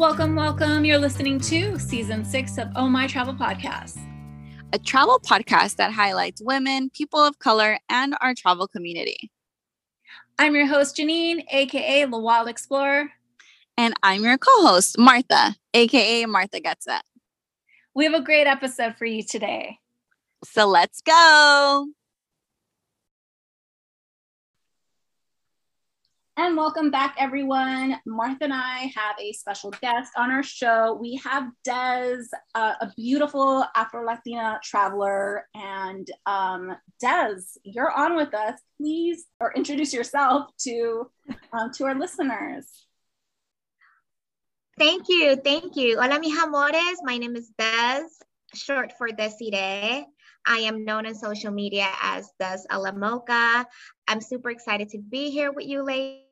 Welcome, welcome. You're listening to season six of Oh My Travel Podcast, a travel podcast that highlights women, people of color, and our travel community. I'm your host, Janine, aka The Wild Explorer. And I'm your co host, Martha, aka Martha Gets It. We have a great episode for you today. So let's go. And welcome back, everyone. Martha and I have a special guest on our show. We have Des, uh, a beautiful Afro Latina traveler. And um, Des, you're on with us. Please, or introduce yourself to um, to our listeners. Thank you, thank you. Hola, mis amores. My name is Des, short for Desiree. I am known on social media as Dez a la Mocha. I'm super excited to be here with you ladies.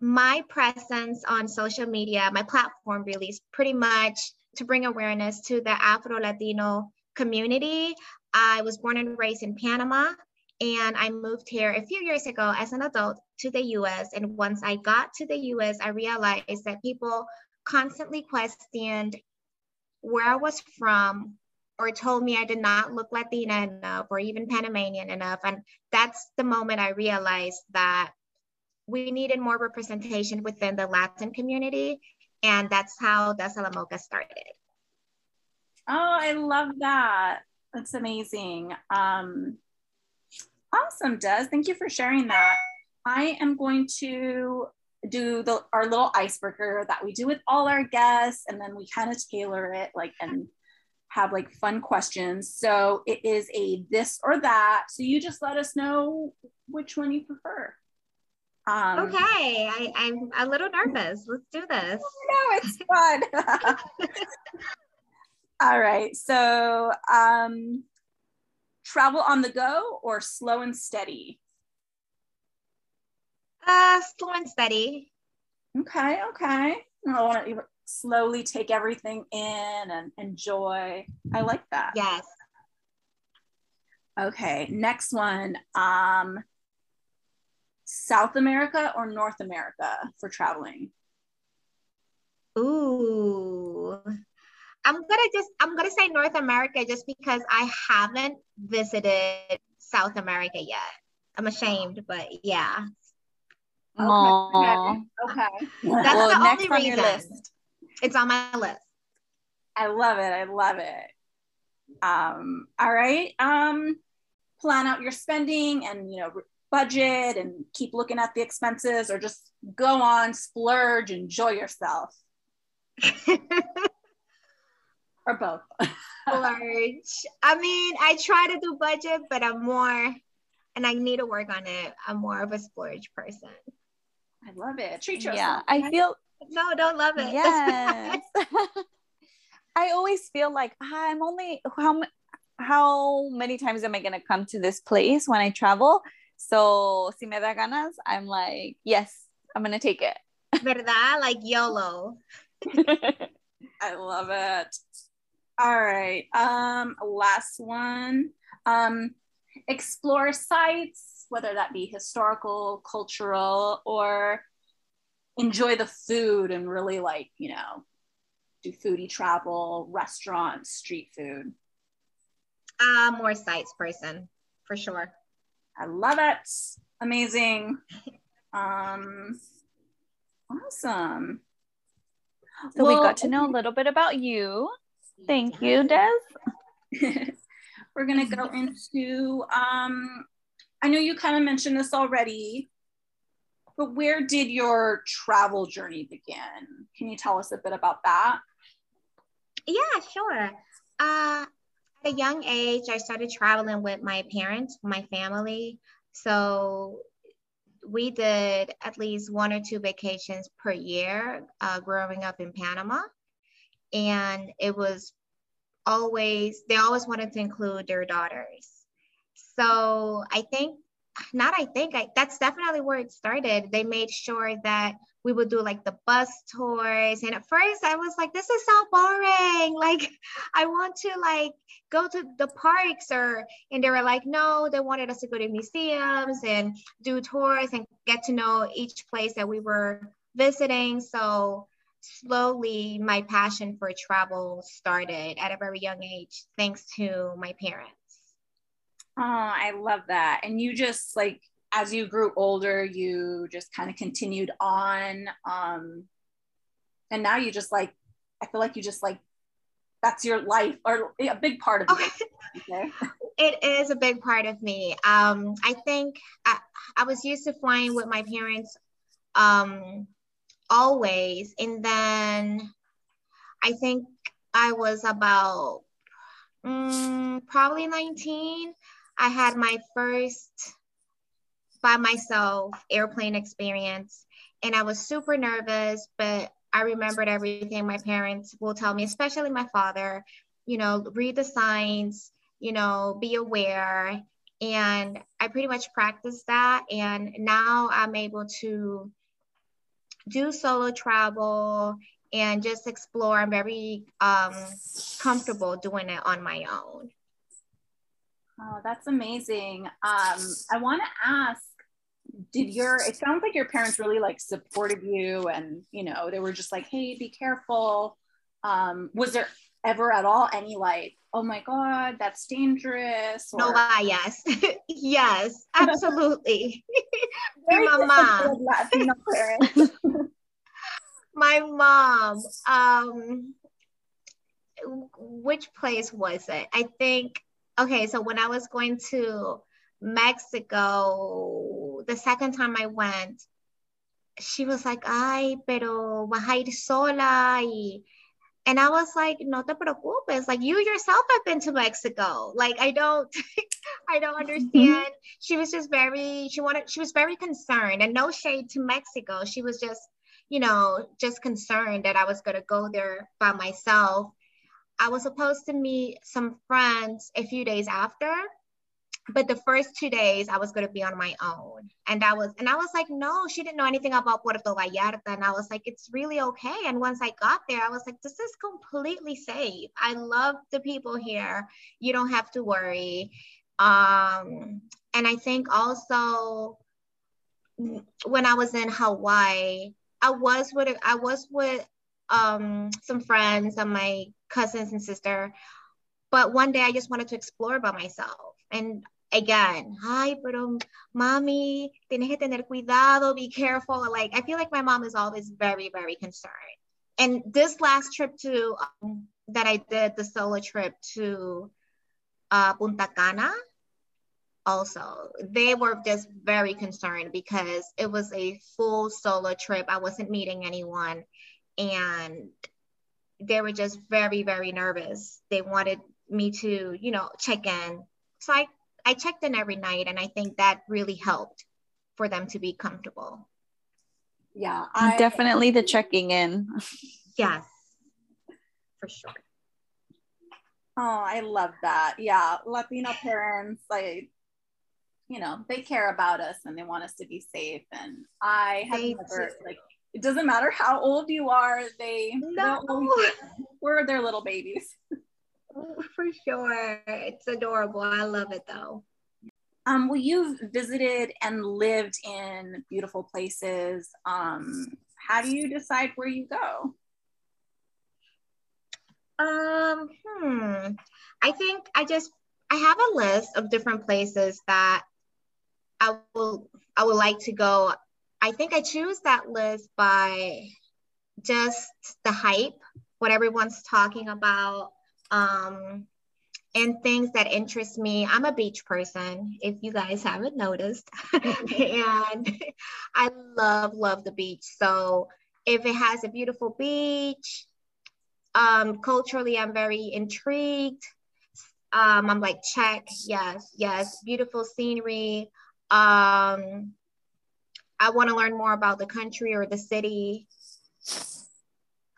My presence on social media, my platform really is pretty much to bring awareness to the Afro Latino community. I was born and raised in Panama, and I moved here a few years ago as an adult to the US. And once I got to the US, I realized that people constantly questioned where I was from or told me I did not look Latina enough or even Panamanian enough. And that's the moment I realized that we needed more representation within the Latin community. And that's how Dez a la Mocha started. Oh, I love that. That's amazing. Um, awesome, Des. Thank you for sharing that. I am going to do the our little icebreaker that we do with all our guests, and then we kind of tailor it like and have like fun questions. So it is a this or that. So you just let us know which one you prefer. Um, okay, I, I'm a little nervous. Let's do this. No, it's fun. All right. So um, travel on the go or slow and steady? Uh, slow and steady. Okay, okay. I want to slowly take everything in and enjoy. I like that. Yes. Okay, next one. Um, South America or North America for traveling? Ooh. I'm gonna just I'm gonna say North America just because I haven't visited South America yet. I'm ashamed, but yeah. Okay. okay. That's well, the only reason. list. It's on my list. I love it. I love it. Um, all right. Um, plan out your spending and you know budget and keep looking at the expenses or just go on splurge enjoy yourself. Or both. Splurge. I mean i try to do budget but i'm more and i need to work on it. I'm more of a splurge person. I love it. Treat yourself. Yeah i feel no, don't love it. Yes. I always feel like ah, I'm only how how many times am I gonna come to this place when I travel? So si me da ganas, I'm like, yes, I'm gonna take it. ¿Verdad? Like YOLO. I love it. All right. Um, last one. Um, explore sites, whether that be historical, cultural, or enjoy the food and really like, you know, do foodie travel, restaurants, street food? Uh, more sites person for sure. I love it. Amazing. Um, awesome. So well, we got to know a little bit about you. Thank you, Des. We're gonna go into um, I know you kind of mentioned this already, but where did your travel journey begin? Can you tell us a bit about that? Yeah, sure. Uh, at a young age, I started traveling with my parents, my family. So we did at least one or two vacations per year uh, growing up in Panama. And it was always, they always wanted to include their daughters. So I think not I think I that's definitely where it started. They made sure that we would do like the bus tours. And at first I was like, this is so boring. Like I want to like go to the parks or and they were like, no, they wanted us to go to museums and do tours and get to know each place that we were visiting. So slowly my passion for travel started at a very young age, thanks to my parents. Oh, I love that. And you just like, as you grew older, you just kind of continued on. Um, and now you just like, I feel like you just like, that's your life or a big part of you. Okay. it is a big part of me. Um, I think I, I was used to flying with my parents um, always. And then I think I was about um, probably 19. I had my first by myself airplane experience and I was super nervous, but I remembered everything my parents will tell me, especially my father, you know, read the signs, you know, be aware. And I pretty much practiced that. And now I'm able to do solo travel and just explore. I'm very um, comfortable doing it on my own. Oh, that's amazing. Um, I want to ask did your it sounds like your parents really like supported you and you know they were just like hey be careful. Um was there ever at all any like oh my god that's dangerous or... no uh, yes. Yes absolutely. My mom. my mom um which place was it? I think okay so when i was going to mexico the second time i went she was like ay pero vas a ir sola y and I was like, no te preocupes. Like you yourself have been to Mexico. Like I don't, I don't understand. Mm-hmm. She was just very, she wanted, she was very concerned and no shade to Mexico. She was just, you know, just concerned that I was going to go there by myself. I was supposed to meet some friends a few days after but the first two days I was going to be on my own. And I was, and I was like, no, she didn't know anything about Puerto Vallarta. And I was like, it's really okay. And once I got there, I was like, this is completely safe. I love the people here. You don't have to worry. Um, and I think also when I was in Hawaii, I was with, I was with um, some friends and my cousins and sister. But one day I just wanted to explore by myself. And again, ay, pero mommy, tienes que tener cuidado, be careful. Like, I feel like my mom is always very, very concerned. And this last trip to, um, that I did, the solo trip to uh, Punta Cana, also, they were just very concerned because it was a full solo trip. I wasn't meeting anyone. And they were just very, very nervous. They wanted me to, you know, check in. So I I checked in every night, and I think that really helped for them to be comfortable. Yeah, I, definitely the checking in. yes, for sure. Oh, I love that. Yeah, Latino parents, like, you know, they care about us and they want us to be safe. And I have they never, do. like, it doesn't matter how old you are, they, no. we're their little babies. for sure. It's adorable. I love it though. Um, well, you've visited and lived in beautiful places. Um, how do you decide where you go? Um, hmm. I think I just I have a list of different places that I will I would like to go. I think I choose that list by just the hype, what everyone's talking about, um, and things that interest me. I'm a beach person, if you guys haven't noticed. and I love, love the beach. So if it has a beautiful beach, um, culturally, I'm very intrigued. Um, I'm like, check, yes, yes, beautiful scenery. Um, I want to learn more about the country or the city.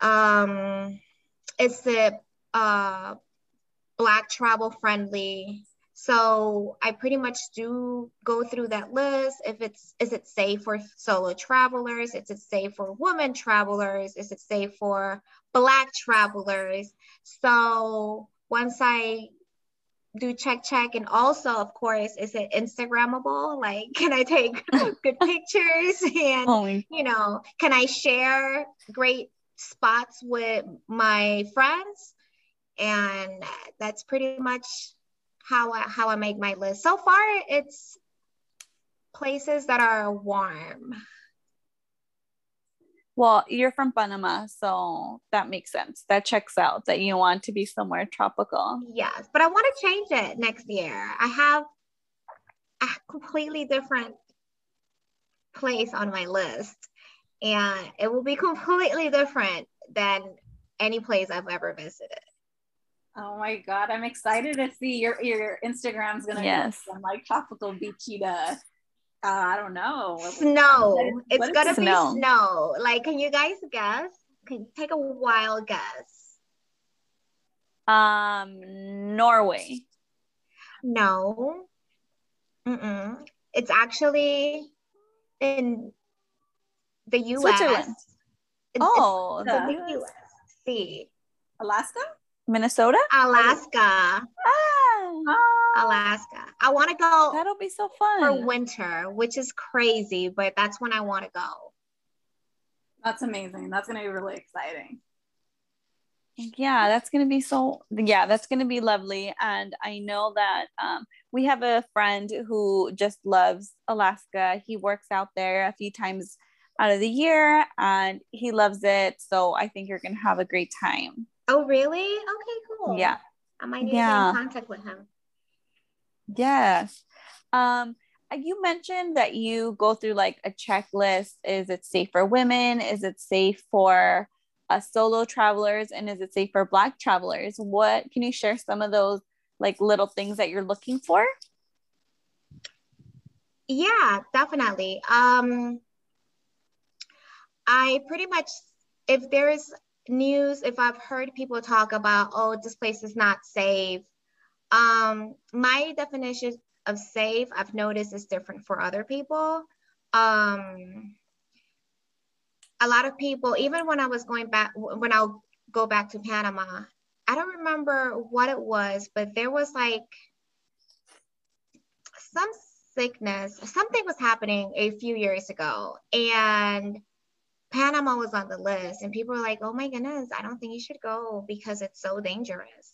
Um, it's the uh, Black travel friendly. So I pretty much do go through that list. If it's, is it safe for solo travelers? Is it safe for women travelers? Is it safe for Black travelers? So once I do check check. And also of course is it instagrammable? Like can i take good pictures? And you know can i share great spots with my friends? And that's pretty much how I, how I make my list. So far, it's places that are warm. Well, you're from Panama, so that makes sense. That checks out that you want to be somewhere tropical. Yes, but I want to change it next year. I have a completely different place on my list, and it will be completely different than any place I've ever visited. Oh my god, I'm excited to see your your Instagram's gonna yes. go from like tropical beachy to uh, I don't know. Snow. What is- it's gonna snow? be snow. Like, can you guys guess? Can you take a wild guess? Um, Norway. No. Mm-mm. It's actually in the U.S. Switzerland. Oh, the the U.S. See, Alaska? Minnesota. Alaska. Ah, Oh, Alaska. I want to go that'll be so fun. for winter, which is crazy, but that's when I want to go. that's amazing. That's gonna be really exciting. Yeah, that's gonna be so. Yeah, that's gonna be lovely. And I know that um, we have a friend who just loves Alaska. He works out there a few times out of the year, and he loves it. So I think you're gonna have a great time. Oh, really? Okay, cool. Yeah. I might need Yeah. to get in contact with him. Yes. Um, uh, you mentioned that you go through like a checklist. Is it safe for women? Is it safe for uh, solo travelers? And is it safe for Black travelers? What can you share some of those like little things that you're looking for? Yeah, definitely. Um, I pretty much, if there's news, if I've heard people talk about, oh, this place is not safe, um, my definition of safe, I've noticed is different for other people. Um, a lot of people, even when I was going back, when I'll go back to Panama, I don't remember what it was, but there was like some sickness, something was happening a few years ago, and Panama was on the list, and people were like, "Oh my goodness, I don't think you should go because it's so dangerous."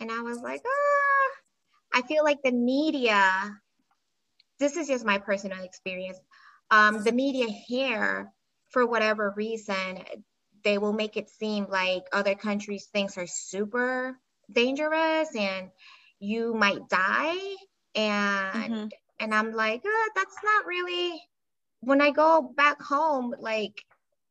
And I was like, "Ah, I feel like the media. This is just my personal experience. Um, the media here, for whatever reason, they will make it seem like other countries' things are super dangerous and you might die and Mhm. and i'm like uh, that's not really when i go back home like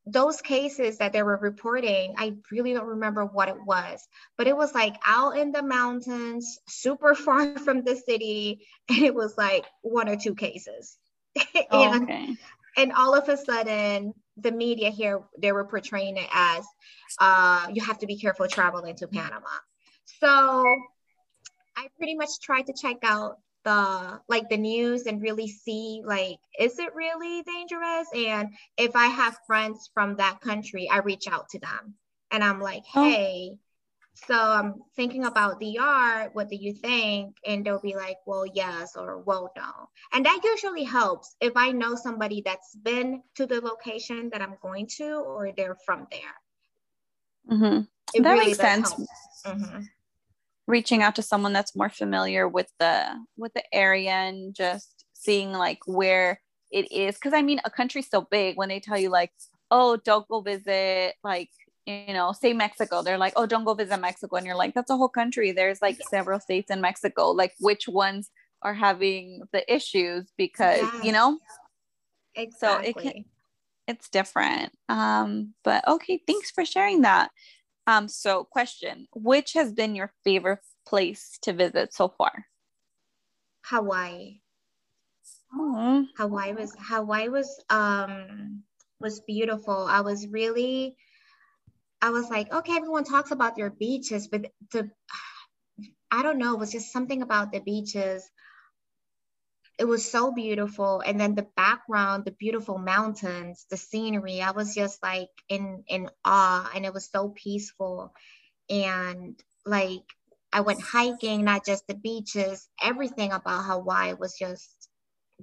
those cases that they were reporting i really don't remember what it was but it was like out in the mountains super far from the city and it was like one or two cases Oh, and okay. and all of a sudden the media here they were portraying it as uh, you have to be careful traveling to panama so i pretty much tried to check out the like the news and really see like is it really dangerous and if i have friends from that country i reach out to them and i'm like Oh. hey so i'm thinking about dr what do you think and they'll be like well yes or well no and that usually helps if i know somebody that's been to the location that i'm going to or they're from there Mhm. That really makes sense. help. Reaching out to someone that's more familiar with the with the area and just seeing like where it is. Because I mean, a country's so big when they tell you like, oh, don't go visit like you know, say Mexico. They're like, oh, don't go visit Mexico, and you're like, that's a whole country. There's like several states in Mexico. Like, which ones are having the issues? Because you Yes. know, So it can- it's different. Um, but okay, thanks for sharing that. Um, so question, which has been your favorite place to visit so far? hawaii Oh, Hawaii was Hawaii was um was beautiful. I was really I was like, okay, everyone talks about their beaches, but the I don't know, it was just something about the beaches. It was so beautiful. And then the background, the beautiful mountains, the scenery, I was just like in in awe and it was so peaceful. And like I went hiking, not just the beaches, everything about Hawaii was just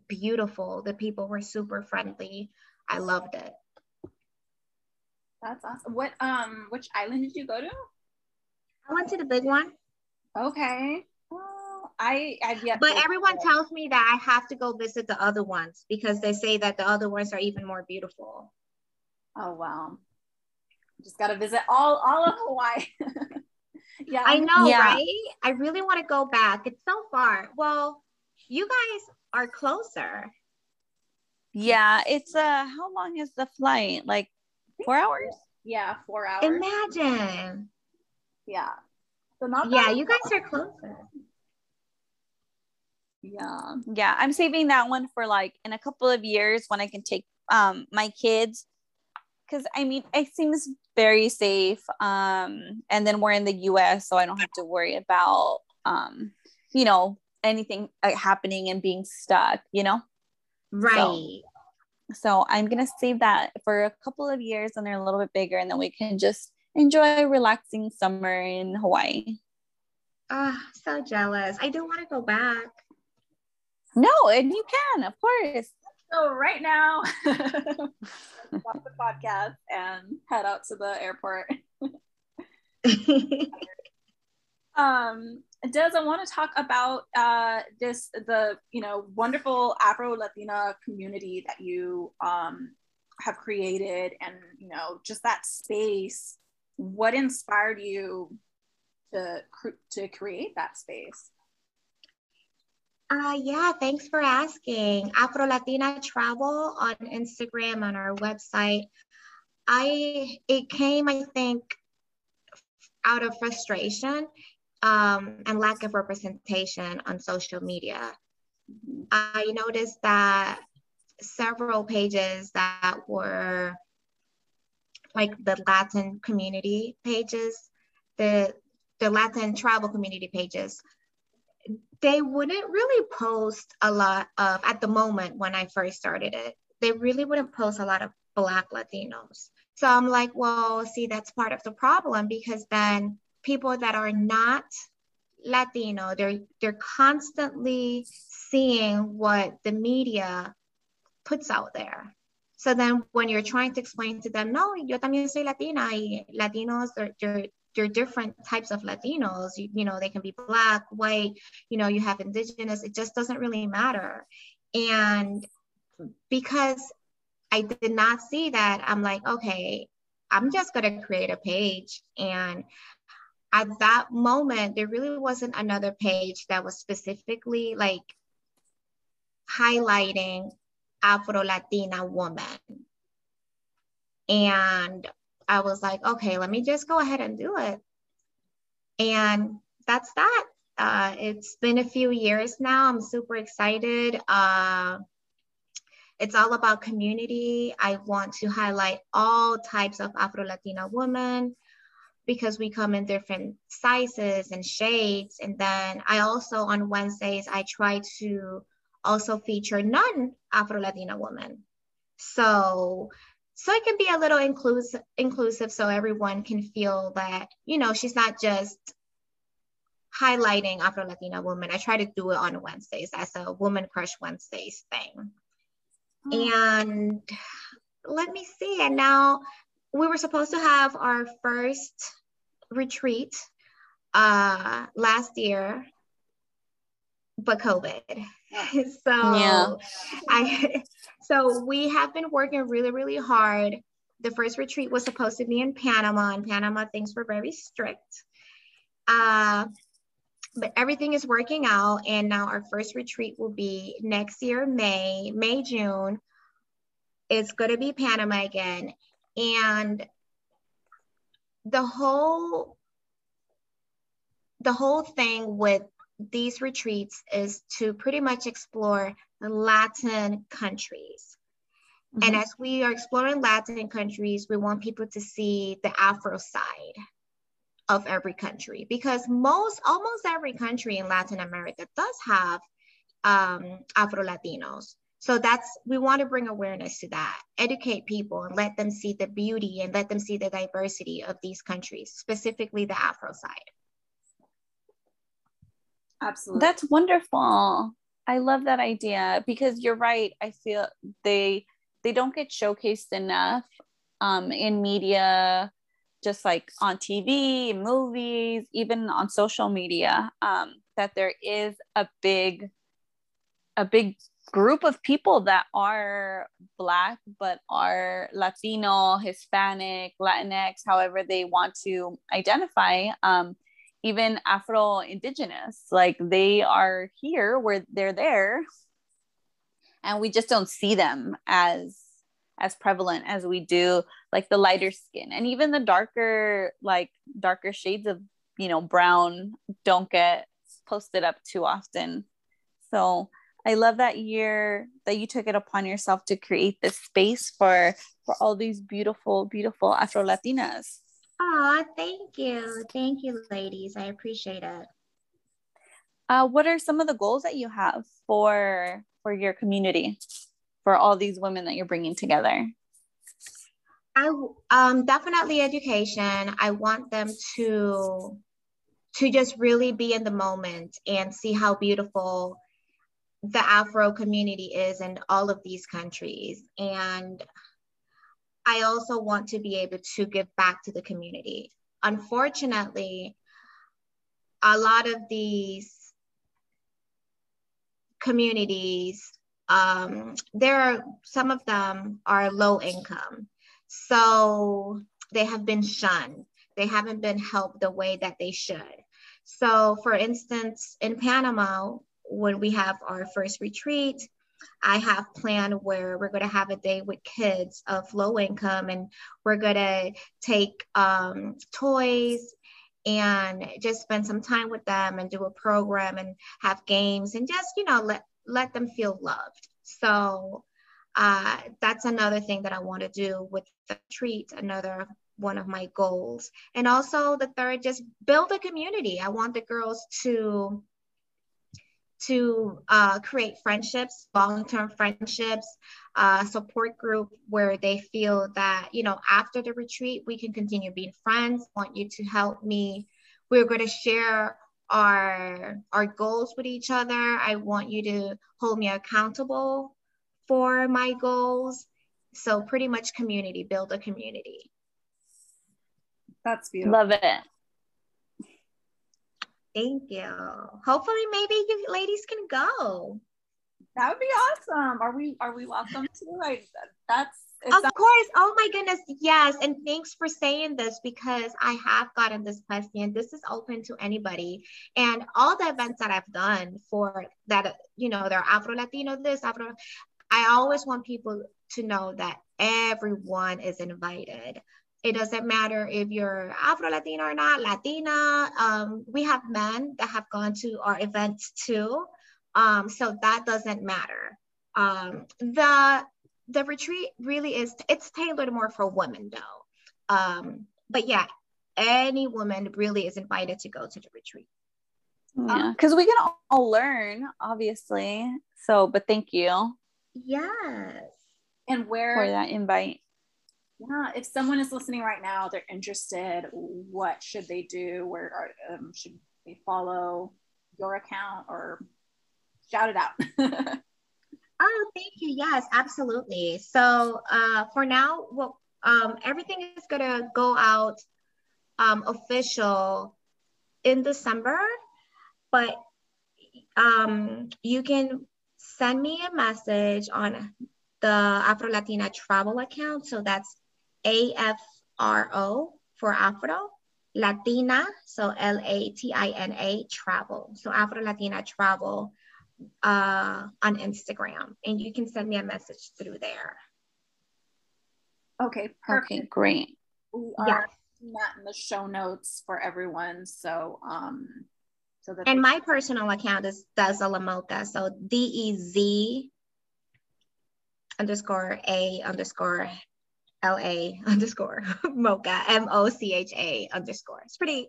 beautiful. The people were super friendly. I loved it. That's awesome. What um which island did you go to? I went to the big one. Okay. I I've yet. But everyone tells me that I have to go visit the other ones because they say that the other ones are even more beautiful. Oh wow! Just gotta visit all all of Hawaii. yeah, I know, yeah. right? I really want to go back. It's so far. Well, you guys are closer. Yeah, it's uh how long is the flight? Like four hours? Yeah, four hours. Imagine. Yeah. So not yeah, you guys are closer. Yeah. Yeah. I'm saving that one for like in a couple of years when I can take um my kids. Cause I mean it seems very safe. Um, and then we're in the US, so I don't have to worry about um, you know, anything uh, happening and being stuck, you know? Right. So, so I'm gonna save that for a couple of years when they're a little bit bigger, and then we can just enjoy relaxing summer in Hawaii. Ah, oh, so jealous. I do want to go back. No, and you can, of course. So right now, stop the podcast and head out to the airport. um, Des, I want to talk about uh, this the you know wonderful Afro Latina community that you um, have created, and you know just that space. What inspired you to to create that space? Uh, yeah, thanks for asking. Afro Latina Travel on Instagram on our website. I it came, I think, out of frustration um, and lack of representation on social media. I noticed that several pages that were like the Latin community pages, the the Latin travel community pages they wouldn't really post a lot of, at the moment when I first started it, they really wouldn't post a lot of Black Latinos. So I'm like, well, see, that's part of the problem because then people that are not Latino, they're they're constantly seeing what the media puts out there. So then when you're trying to explain to them, no, yo también soy Latina, y Latinos, they're, they're there are different types of Latinos. You, you know, they can be black, white, you know, you have indigenous. It just doesn't really matter. And because I did not see that, I'm like, okay, I'm just going to create a page. And at that moment, there really wasn't another page that was specifically like highlighting Afro Latina woman. And I was like, okay, let me just go ahead and do it. And that's that. Uh, it's been a few years now. I'm super excited. Uh, it's all about community. I want to highlight all types of Afro Latina women because we come in different sizes and shades. And then I also on Wednesdays, I try to also feature non Afro Latina women. So so it can be a little inclusive inclusive so everyone can feel that you know she's not just highlighting afro latina women i try to do it on wednesdays. As a woman crush wednesdays thing. Mm. and let me see. And now we were supposed to have our first retreat uh last year but covid so yeah. i so we have been working really, really hard. The first retreat was supposed to be in Panama. In Panama, things were very strict. Uh, but everything is working out. And now our first retreat will be next year, May, May, June. It's going to be Panama again. And the whole the whole thing with these retreats is to pretty much explore the Latin countries. Mm-hmm. And as we are exploring Latin countries, we want people to see the Afro side of every country because most, almost every country in Latin America does have um, Afro Latinos. So that's, we want to bring awareness to that, educate people and let them see the beauty and let them see the diversity of these countries, specifically the Afro side. Absolutely. That's wonderful. I love that idea because you're right. I feel they they don't get showcased enough um, in media, just like on TV, movies, even on social media, um, that there is a big, a big group of people that are black but are latino hispanic latinx however they want to identify um, even afro indigenous like they are here where they're there and we just don't see them as as prevalent as we do like the lighter skin. And even the darker like darker shades of you know brown don't get posted up too often. So i love that year that you took it upon yourself to create this space for for all these beautiful beautiful afro latinas oh thank you thank you ladies i appreciate it uh, what are some of the goals that you have for for your community for all these women that you're bringing together? I um, definitely education. I want them to to just really be in the moment and see how beautiful the Afro community is in all of these countries. And I also want to be able to give back to the community. Unfortunately, a lot of these communities um, there are some of them are low income. So they have been shunned. They haven't been helped the way that they should. So, for instance, in Panama, when we have our first retreat, I have planned where we're going to have a day with kids of low income and we're going to take um, toys and just spend some time with them and do a program and have games and just, you know, let let them feel loved. So uh, that's another thing that I want to do with the treat, another one of my goals. And also the third, just build a community. I want the girls to to uh, create friendships, long-term friendships, uh, support group where they feel that, you know, after the retreat, we can continue being friends. I want you to help me. We're going to share our our goals with each other. I want you to hold me accountable for my goals. So pretty much community, build a community. That's beautiful. Love it. Thank you. Hopefully maybe you ladies can go. That would be awesome. Are we are we welcome to? Like that's of course. Oh my goodness. Yes. And thanks for saying this because I have gotten this question. This is open to anybody. And all the events that I've done for that, you know, they're Afro Latino, this, Afro, I always want people to know that everyone is invited. It doesn't matter if you're Afro Latina or not, Latina. Um, we have men that have gone to our events too. Um, so that doesn't matter. Um, the the retreat really is it's tailored more for women though um but yeah any woman really is invited to go to the retreat yeah because we can all learn obviously so but thank you yes and where for that invite yeah if someone is listening right now they're interested what should they do where are, um, should they follow your account or shout it out Oh, thank you. Yes, absolutely. So uh, for now, well, um, everything is gonna go out um, official in December, but um, you can send me a message on the Afro Latina travel account. So that's AFRO for Afro Latina, so L A T I N A travel. So Afro Latina travel uh, on Instagram, and you can send me a message through there. Okay, perfect. Okay, great. We are yeah. that in the show notes for everyone. So, um, so that and my personal account is Dez a la Mocha. So D E Z underscore A underscore L A underscore Mocha M O C H A underscore. It's pretty,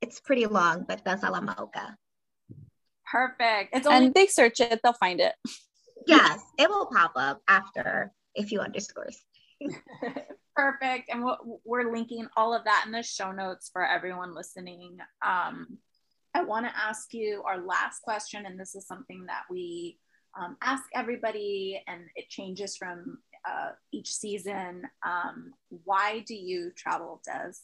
it's pretty long, but Dez a la Mocha. Perfect. It's only- and they search it, they'll find it. Yes, it will pop up after a few underscores. Perfect. And we're linking all of that in the show notes for everyone listening. Um, I want to ask you our last question, and this is something that we um, ask everybody, and it changes from uh, each season. Um, why do you travel, Des?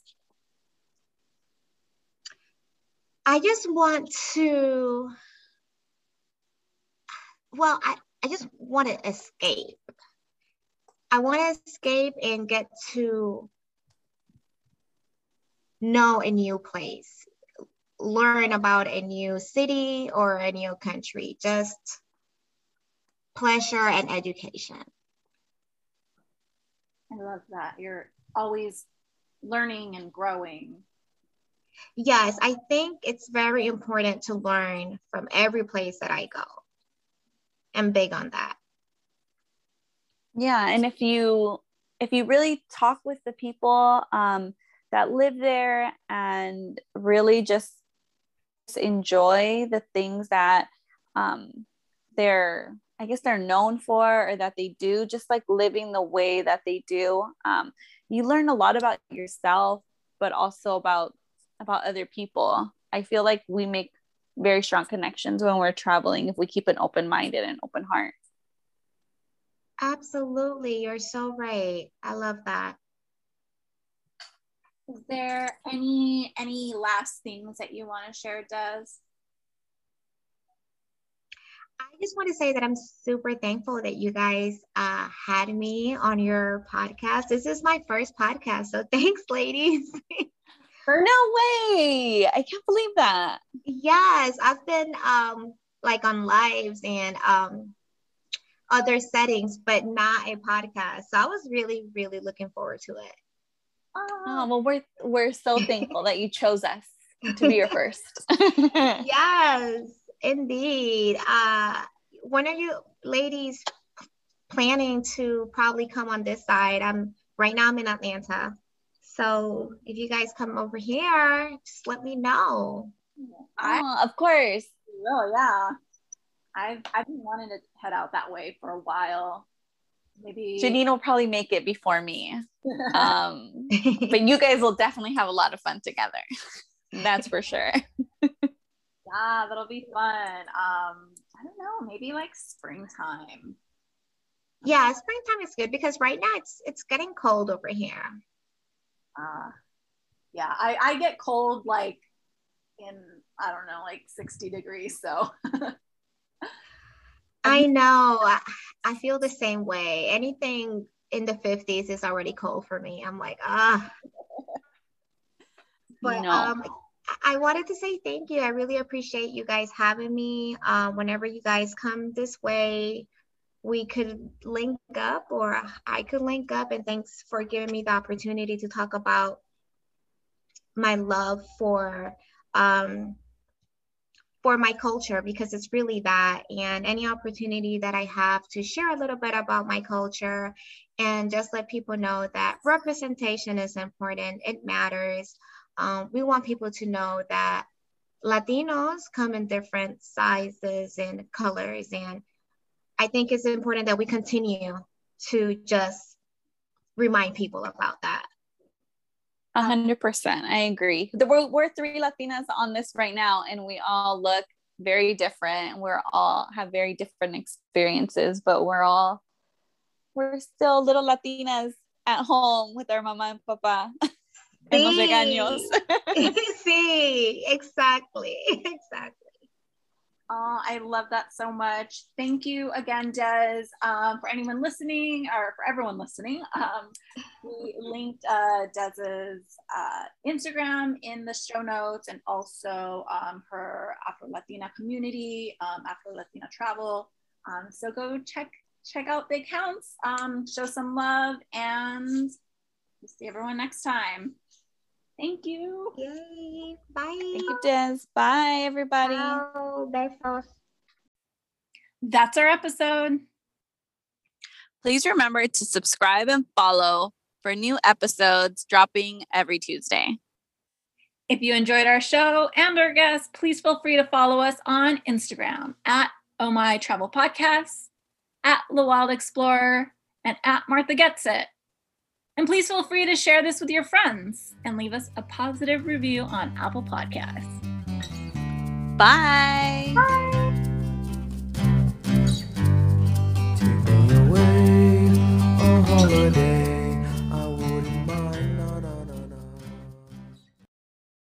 I just want to, well, I, I just want to escape. I want to escape and get to know a new place, learn about a new city or a new country, just pleasure and education. I love that. You're always learning and growing. Yes, I think it's very important to learn from every place that I go. I'm big on that. Yeah, and if you if you really talk with the people um, that live there and really just enjoy the things that um, they're I guess they're known for or that they do, just like living the way that they do. Um, you learn a lot about yourself, but also about about other people. I feel like we make very strong connections when we're traveling if we keep an open mind and an open heart. Absolutely, you're so right. I love that. Is there any any last things that you want to share, Des? I just want to say that I'm super thankful that you guys uh, had me on your podcast. This is my first podcast, so thanks, ladies. no way! I can't believe that. Yes, I've been um, like on lives and um, other settings, but not a podcast. So I was really, really looking forward to it. Oh well, we're we're so thankful that you chose us to be your first. yes, indeed. Uh, when are you ladies planning to probably come on this side? I'm right now. I'm in Atlanta, so if you guys come over here, just let me know. I, oh, of course. Oh yeah. I've I've been wanting to head out that way for a while. Maybe Janine will probably make it before me. um, but you guys will definitely have a lot of fun together. That's for sure. yeah, that'll be fun. Um, I don't know, maybe like springtime. Yeah, springtime is good because right now it's it's getting cold over here. Uh yeah, I, I get cold like in I don't know, like 60 degrees. So I know. I feel the same way. Anything in the 50s is already cold for me. I'm like, ah. But no. um, I wanted to say thank you. I really appreciate you guys having me. Uh, whenever you guys come this way, we could link up or I could link up. And thanks for giving me the opportunity to talk about my love for um, for my culture because it's really that and any opportunity that i have to share a little bit about my culture and just let people know that representation is important it matters um, we want people to know that latinos come in different sizes and colors and i think it's important that we continue to just remind people about that a hundred percent. I agree. We're, we're three Latinas on this right now, and we all look very different. We're all have very different experiences, but we're all we're still little Latinas at home with our mama and papa. Sí. sí, exactly, exactly. Oh, I love that so much. Thank you again, Des. Um, for anyone listening, or for everyone listening, um, we linked uh, Des's uh, Instagram in the show notes and also um, her Afro Latina community, um, Afro Latina travel. Um, so go check check out the accounts, um, show some love, and we'll see everyone next time. Thank you. Yay. Bye. Thank you, Des. Bye, everybody. Ciao. Besos. That's our episode. Please remember to subscribe and follow for new episodes dropping every Tuesday. If you enjoyed our show and our guests, please feel free to follow us on Instagram at Oh My Travel Podcasts, at The Wild Explorer, and at Martha Gets It. And please feel free to share this with your friends and leave us a positive review on Apple Podcasts. Bye. Bye. Take me away on holiday.